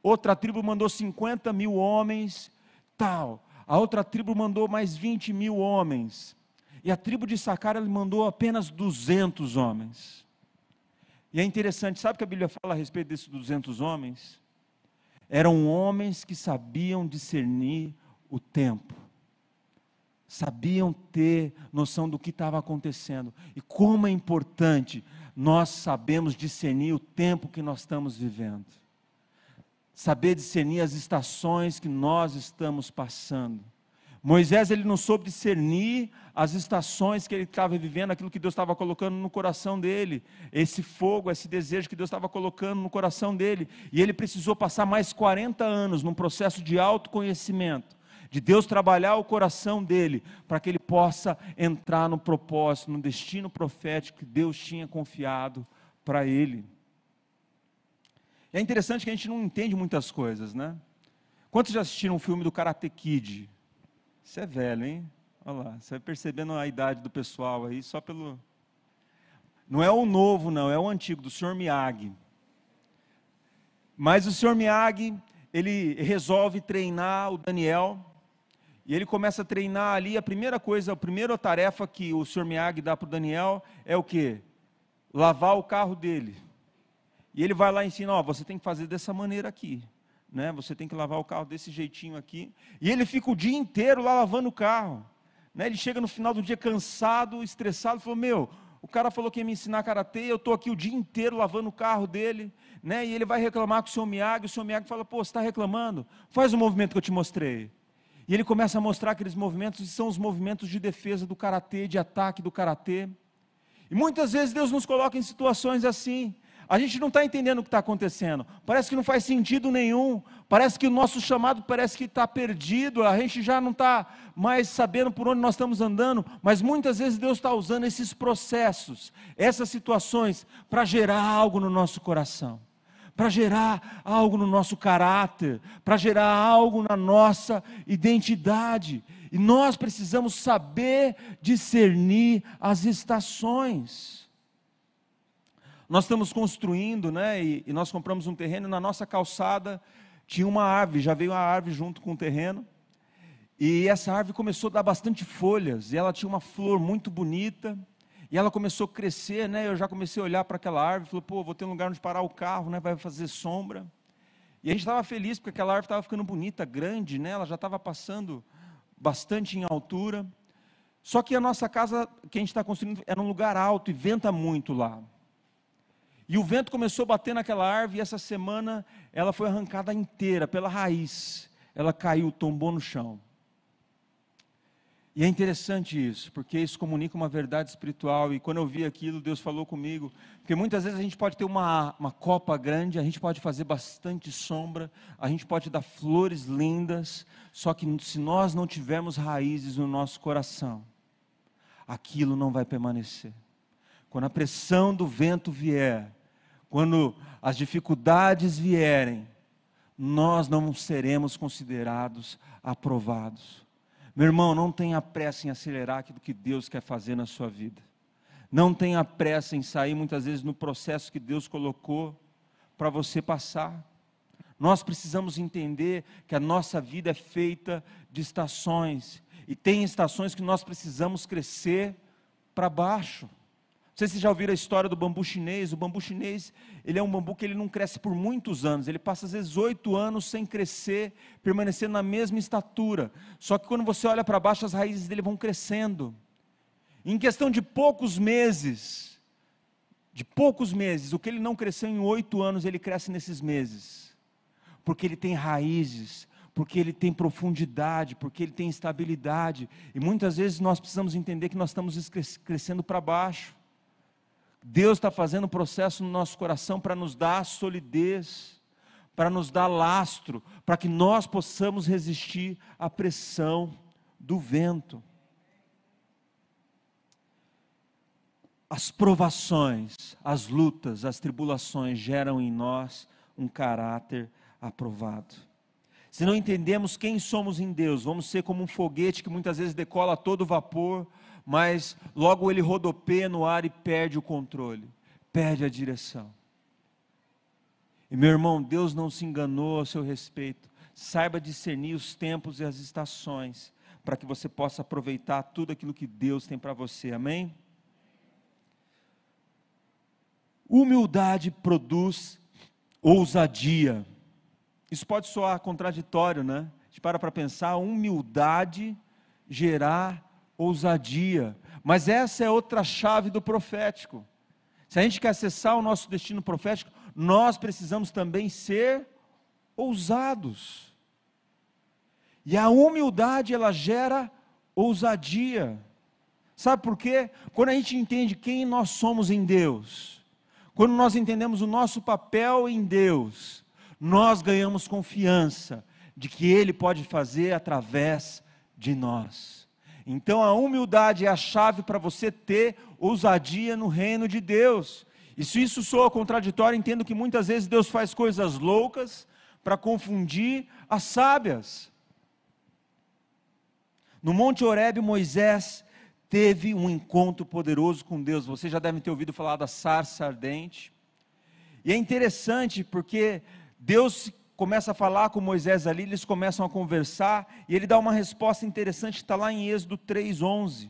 Speaker 1: Outra tribo mandou 50 mil homens, tal. A outra tribo mandou mais 20 mil homens. E a tribo de Sacar ele mandou apenas 200 homens. E é interessante, sabe o que a Bíblia fala a respeito desses 200 homens? Eram homens que sabiam discernir o tempo, sabiam ter noção do que estava acontecendo. E como é importante nós sabemos discernir o tempo que nós estamos vivendo. Saber discernir as estações que nós estamos passando. Moisés ele não soube discernir as estações que ele estava vivendo, aquilo que Deus estava colocando no coração dele, esse fogo, esse desejo que Deus estava colocando no coração dele, e ele precisou passar mais 40 anos num processo de autoconhecimento, de Deus trabalhar o coração dele, para que ele possa entrar no propósito, no destino profético que Deus tinha confiado para ele. É interessante que a gente não entende muitas coisas, né? Quantos já assistiram um filme do Karate Kid? Isso é velho, hein? Olha lá, você vai percebendo a idade do pessoal aí só pelo. Não é o novo, não, é o antigo, do Sr. Miyagi. Mas o Sr. Miyagi, ele resolve treinar o Daniel, e ele começa a treinar ali. A primeira coisa, a primeira tarefa que o Sr. Miyagi dá para o Daniel é o quê? Lavar o carro dele. E ele vai lá e ensina, ó, você tem que fazer dessa maneira aqui, né? Você tem que lavar o carro desse jeitinho aqui. E ele fica o dia inteiro lá lavando o carro. Né? Ele chega no final do dia cansado, estressado, falou: "Meu, o cara falou que ia me ensinar karatê, eu estou aqui o dia inteiro lavando o carro dele, né? E ele vai reclamar com o seu Miyagi, o seu Miyagi fala: "Pô, você está reclamando? Faz o movimento que eu te mostrei." E ele começa a mostrar aqueles movimentos, e são os movimentos de defesa do karatê, de ataque do karatê. E muitas vezes Deus nos coloca em situações assim. A gente não está entendendo o que está acontecendo. Parece que não faz sentido nenhum. Parece que o nosso chamado parece que está perdido. A gente já não está mais sabendo por onde nós estamos andando. Mas muitas vezes Deus está usando esses processos, essas situações, para gerar algo no nosso coração, para gerar algo no nosso caráter, para gerar algo na nossa identidade. E nós precisamos saber discernir as estações. Nós estamos construindo, né? E, e nós compramos um terreno. Na nossa calçada tinha uma árvore, já veio uma árvore junto com o terreno. E essa árvore começou a dar bastante folhas. E ela tinha uma flor muito bonita. E ela começou a crescer, né? Eu já comecei a olhar para aquela árvore, falei, pô, vou ter um lugar onde parar o carro, né? Vai fazer sombra. E a gente estava feliz porque aquela árvore estava ficando bonita, grande, né? Ela já estava passando bastante em altura. Só que a nossa casa que a gente está construindo era um lugar alto e venta muito lá. E o vento começou a bater naquela árvore e essa semana ela foi arrancada inteira pela raiz. Ela caiu, tombou no chão. E é interessante isso, porque isso comunica uma verdade espiritual. E quando eu vi aquilo, Deus falou comigo. Porque muitas vezes a gente pode ter uma, uma copa grande, a gente pode fazer bastante sombra, a gente pode dar flores lindas, só que se nós não tivermos raízes no nosso coração, aquilo não vai permanecer. Quando a pressão do vento vier, quando as dificuldades vierem, nós não seremos considerados aprovados. Meu irmão, não tenha pressa em acelerar aquilo que Deus quer fazer na sua vida. Não tenha pressa em sair muitas vezes no processo que Deus colocou para você passar. Nós precisamos entender que a nossa vida é feita de estações, e tem estações que nós precisamos crescer para baixo. Não sei se vocês já ouviram a história do bambu chinês. O bambu chinês, ele é um bambu que ele não cresce por muitos anos. Ele passa às vezes oito anos sem crescer, permanecendo na mesma estatura. Só que quando você olha para baixo, as raízes dele vão crescendo. Em questão de poucos meses, de poucos meses, o que ele não cresceu em oito anos, ele cresce nesses meses. Porque ele tem raízes, porque ele tem profundidade, porque ele tem estabilidade. E muitas vezes nós precisamos entender que nós estamos crescendo para baixo. Deus está fazendo um processo no nosso coração para nos dar solidez, para nos dar lastro, para que nós possamos resistir à pressão do vento. As provações, as lutas, as tribulações geram em nós um caráter aprovado. Se não entendemos quem somos em Deus, vamos ser como um foguete que muitas vezes decola a todo vapor, mas logo ele rodopeia no ar e perde o controle, perde a direção. E meu irmão, Deus não se enganou a seu respeito. Saiba discernir os tempos e as estações, para que você possa aproveitar tudo aquilo que Deus tem para você. Amém? Humildade produz ousadia. Isso pode soar contraditório, né? A gente para para pensar, humildade gerar ousadia. Mas essa é outra chave do profético. Se a gente quer acessar o nosso destino profético, nós precisamos também ser ousados. E a humildade ela gera ousadia. Sabe por quê? Quando a gente entende quem nós somos em Deus, quando nós entendemos o nosso papel em Deus, nós ganhamos confiança de que Ele pode fazer através de nós. Então a humildade é a chave para você ter ousadia no reino de Deus. E se isso soa contraditório, entendo que muitas vezes Deus faz coisas loucas para confundir as sábias. No Monte Horebe, Moisés teve um encontro poderoso com Deus. Você já deve ter ouvido falar da sarça ardente. E é interessante porque Deus começa a falar com Moisés ali, eles começam a conversar, e ele dá uma resposta interessante, está lá em Êxodo 3,11.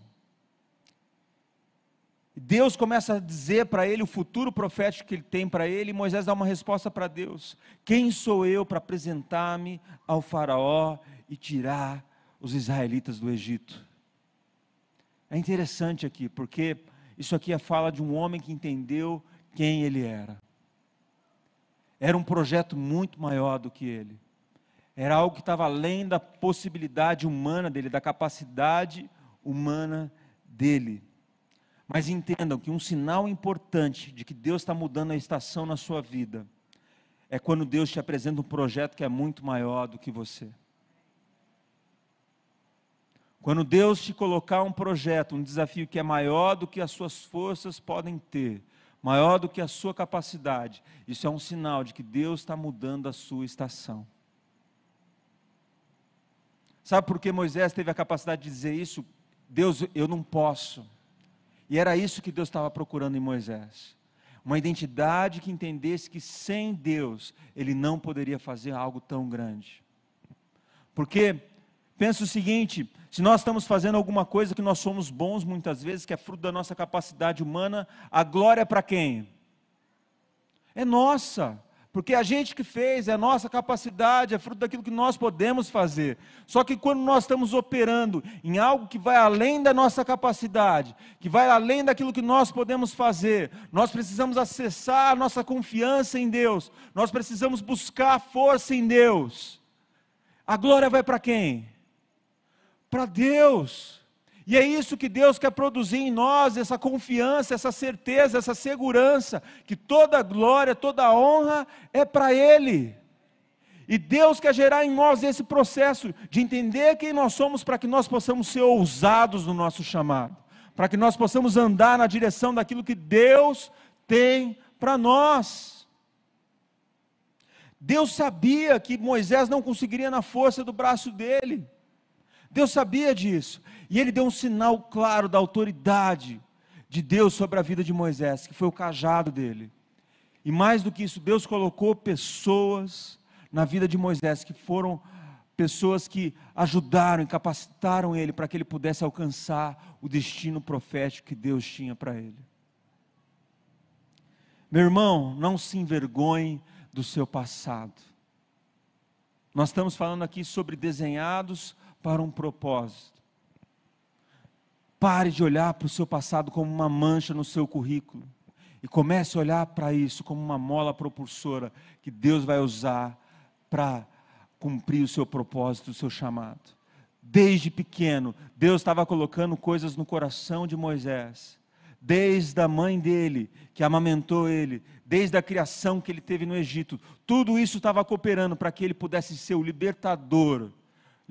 Speaker 1: Deus começa a dizer para ele o futuro profético que ele tem para ele, e Moisés dá uma resposta para Deus: Quem sou eu para apresentar-me ao Faraó e tirar os israelitas do Egito? É interessante aqui, porque isso aqui é fala de um homem que entendeu quem ele era. Era um projeto muito maior do que ele. Era algo que estava além da possibilidade humana dele, da capacidade humana dele. Mas entendam que um sinal importante de que Deus está mudando a estação na sua vida é quando Deus te apresenta um projeto que é muito maior do que você. Quando Deus te colocar um projeto, um desafio que é maior do que as suas forças podem ter, maior do que a sua capacidade, isso é um sinal de que Deus está mudando a sua estação. Sabe por que Moisés teve a capacidade de dizer isso? Deus, eu não posso. E era isso que Deus estava procurando em Moisés. Uma identidade que entendesse que sem Deus ele não poderia fazer algo tão grande. Porque Pensa o seguinte: se nós estamos fazendo alguma coisa que nós somos bons muitas vezes, que é fruto da nossa capacidade humana, a glória é para quem? É nossa. Porque a gente que fez, é a nossa capacidade, é fruto daquilo que nós podemos fazer. Só que quando nós estamos operando em algo que vai além da nossa capacidade, que vai além daquilo que nós podemos fazer, nós precisamos acessar a nossa confiança em Deus, nós precisamos buscar força em Deus. A glória vai para quem? Para Deus. E é isso que Deus quer produzir em nós, essa confiança, essa certeza, essa segurança, que toda glória, toda honra é para Ele. E Deus quer gerar em nós esse processo de entender quem nós somos para que nós possamos ser ousados no nosso chamado, para que nós possamos andar na direção daquilo que Deus tem para nós. Deus sabia que Moisés não conseguiria na força do braço dele. Deus sabia disso. E ele deu um sinal claro da autoridade de Deus sobre a vida de Moisés, que foi o cajado dele. E mais do que isso, Deus colocou pessoas na vida de Moisés que foram pessoas que ajudaram e capacitaram ele para que ele pudesse alcançar o destino profético que Deus tinha para ele. Meu irmão, não se envergonhe do seu passado. Nós estamos falando aqui sobre desenhados para um propósito. Pare de olhar para o seu passado como uma mancha no seu currículo e comece a olhar para isso como uma mola propulsora que Deus vai usar para cumprir o seu propósito, o seu chamado. Desde pequeno, Deus estava colocando coisas no coração de Moisés. Desde a mãe dele, que amamentou ele, desde a criação que ele teve no Egito, tudo isso estava cooperando para que ele pudesse ser o libertador,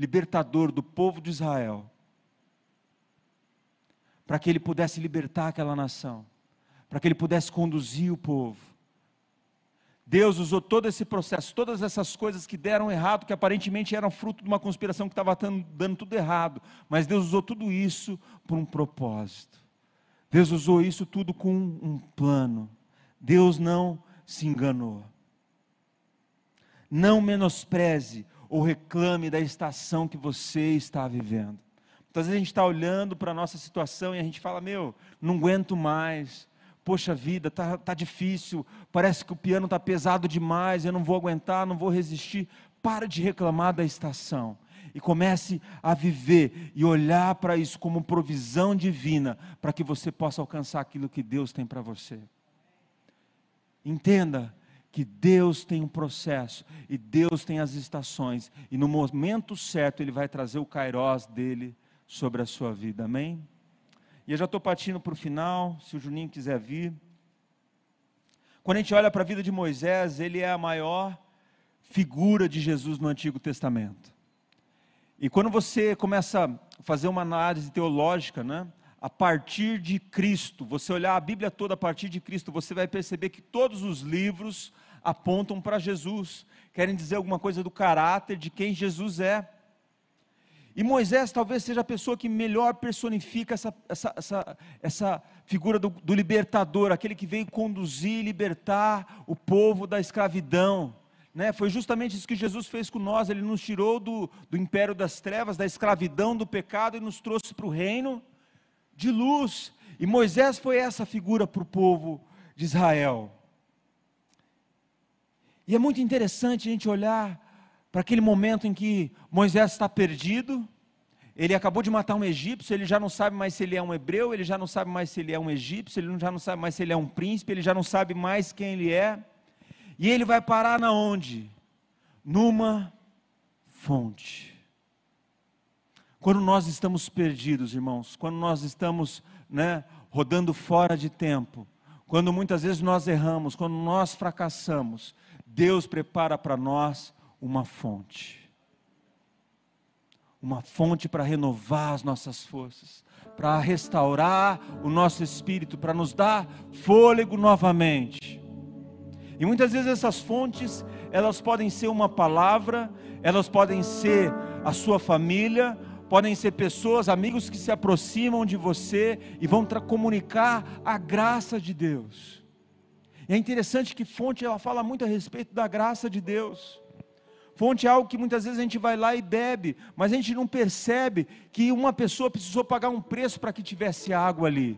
Speaker 1: libertador do povo de Israel para que ele pudesse libertar aquela nação, para que ele pudesse conduzir o povo. Deus usou todo esse processo, todas essas coisas que deram errado, que aparentemente eram fruto de uma conspiração que estava dando tudo errado, mas Deus usou tudo isso por um propósito. Deus usou isso tudo com um plano. Deus não se enganou. Não menospreze ou reclame da estação que você está vivendo. Muitas vezes a gente está olhando para a nossa situação e a gente fala: Meu, não aguento mais. Poxa vida, tá, tá difícil. Parece que o piano está pesado demais. Eu não vou aguentar, não vou resistir. Para de reclamar da estação e comece a viver e olhar para isso como provisão divina para que você possa alcançar aquilo que Deus tem para você. Entenda que Deus tem um processo e Deus tem as estações e no momento certo Ele vai trazer o kairós dele sobre a sua vida, amém? E eu já estou partindo para o final, se o Juninho quiser vir. Quando a gente olha para a vida de Moisés, ele é a maior figura de Jesus no Antigo Testamento. E quando você começa a fazer uma análise teológica, né, a partir de Cristo, você olhar a Bíblia toda a partir de Cristo, você vai perceber que todos os livros apontam para Jesus, querem dizer alguma coisa do caráter de quem Jesus é. E Moisés talvez seja a pessoa que melhor personifica essa, essa, essa, essa figura do, do libertador, aquele que veio conduzir e libertar o povo da escravidão. Né? Foi justamente isso que Jesus fez com nós, ele nos tirou do, do império das trevas, da escravidão, do pecado e nos trouxe para o reino de luz. E Moisés foi essa figura para o povo de Israel. E é muito interessante a gente olhar para aquele momento em que Moisés está perdido, ele acabou de matar um egípcio, ele já não sabe mais se ele é um hebreu, ele já não sabe mais se ele é um egípcio, ele já não sabe mais se ele é um príncipe, ele já não sabe mais quem ele é. E ele vai parar na onde? Numa fonte. Quando nós estamos perdidos, irmãos, quando nós estamos né, rodando fora de tempo, quando muitas vezes nós erramos, quando nós fracassamos, Deus prepara para nós uma fonte. Uma fonte para renovar as nossas forças, para restaurar o nosso espírito, para nos dar fôlego novamente. E muitas vezes essas fontes, elas podem ser uma palavra, elas podem ser a sua família, podem ser pessoas, amigos que se aproximam de você e vão comunicar a graça de Deus. E é interessante que fonte ela fala muito a respeito da graça de Deus. Fonte é algo que muitas vezes a gente vai lá e bebe, mas a gente não percebe que uma pessoa precisou pagar um preço para que tivesse água ali.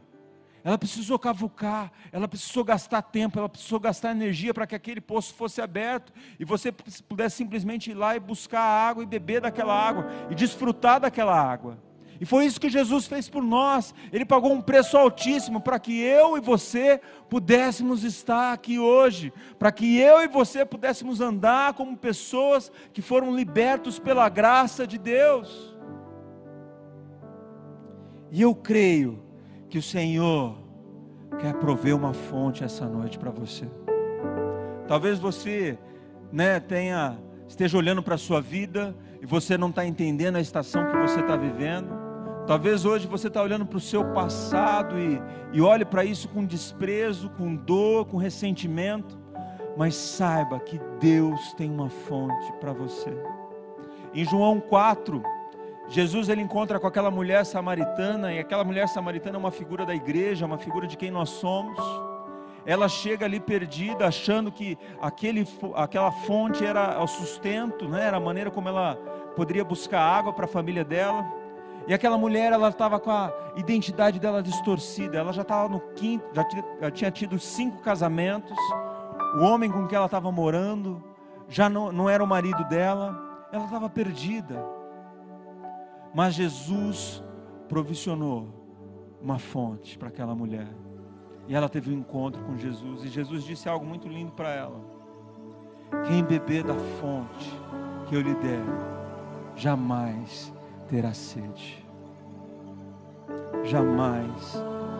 Speaker 1: Ela precisou cavucar, ela precisou gastar tempo, ela precisou gastar energia para que aquele poço fosse aberto e você pudesse simplesmente ir lá e buscar a água e beber daquela água e desfrutar daquela água. E foi isso que Jesus fez por nós. Ele pagou um preço altíssimo para que eu e você pudéssemos estar aqui hoje, para que eu e você pudéssemos andar como pessoas que foram libertos pela graça de Deus. E eu creio que o Senhor quer prover uma fonte essa noite para você. Talvez você, né, tenha esteja olhando para a sua vida e você não está entendendo a estação que você está vivendo. Talvez hoje você está olhando para o seu passado e, e olhe para isso com desprezo, com dor, com ressentimento. Mas saiba que Deus tem uma fonte para você. Em João 4, Jesus ele encontra com aquela mulher samaritana, e aquela mulher samaritana é uma figura da igreja, uma figura de quem nós somos. Ela chega ali perdida, achando que aquele, aquela fonte era o sustento, né? era a maneira como ela poderia buscar água para a família dela. E aquela mulher, ela estava com a identidade dela distorcida. Ela já estava no quinto, já, já tinha tido cinco casamentos. O homem com quem ela estava morando já não, não era o marido dela. Ela estava perdida. Mas Jesus provisionou uma fonte para aquela mulher. E ela teve um encontro com Jesus. E Jesus disse algo muito lindo para ela: Quem beber da fonte que eu lhe der, jamais terá sede. Jamais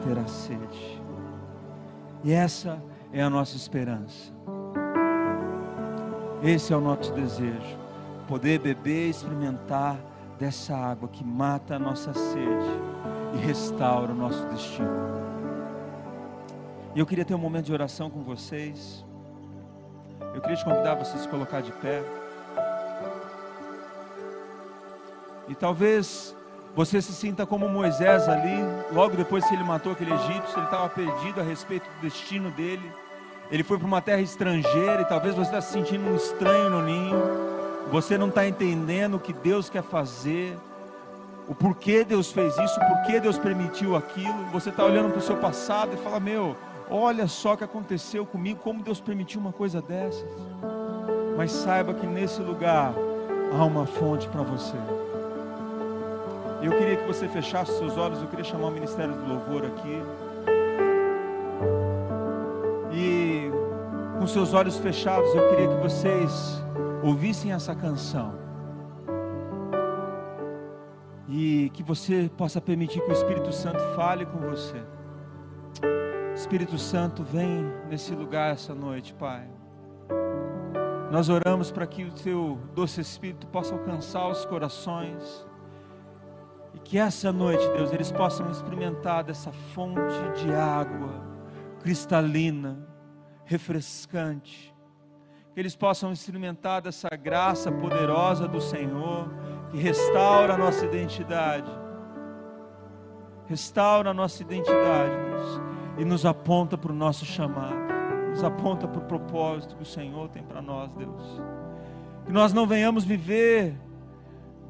Speaker 1: terá sede. E essa é a nossa esperança. Esse é o nosso desejo. Poder beber, experimentar dessa água que mata a nossa sede e restaura o nosso destino. E eu queria ter um momento de oração com vocês. Eu queria te convidar a você se colocar de pé. E talvez você se sinta como Moisés ali, logo depois que ele matou aquele egípcio, ele estava perdido a respeito do destino dele. Ele foi para uma terra estrangeira e talvez você está se sentindo um estranho no ninho. Você não está entendendo o que Deus quer fazer, o porquê Deus fez isso, o porquê Deus permitiu aquilo. Você está olhando para o seu passado e fala: Meu, olha só o que aconteceu comigo, como Deus permitiu uma coisa dessas. Mas saiba que nesse lugar há uma fonte para você. Eu queria que você fechasse seus olhos, eu queria chamar o Ministério do Louvor aqui. E com seus olhos fechados, eu queria que vocês ouvissem essa canção e que você possa permitir que o Espírito Santo fale com você. Espírito Santo, vem nesse lugar essa noite, Pai. Nós oramos para que o teu doce Espírito possa alcançar os corações e que essa noite, Deus, eles possam experimentar dessa fonte de água cristalina, refrescante, que eles possam experimentar dessa graça poderosa do Senhor, que restaura a nossa identidade, restaura a nossa identidade, Deus, e nos aponta para o nosso chamado, nos aponta para o propósito que o Senhor tem para nós, Deus. Que nós não venhamos viver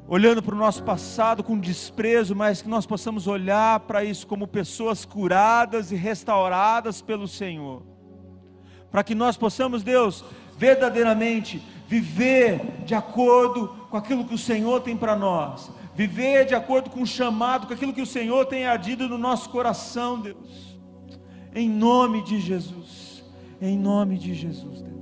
Speaker 1: olhando para o nosso passado com desprezo, mas que nós possamos olhar para isso como pessoas curadas e restauradas pelo Senhor. Para que nós possamos, Deus, verdadeiramente viver de acordo com aquilo que o Senhor tem para nós, viver de acordo com o chamado, com aquilo que o Senhor tem ardido no nosso coração, Deus, em nome de Jesus, em nome de Jesus, Deus.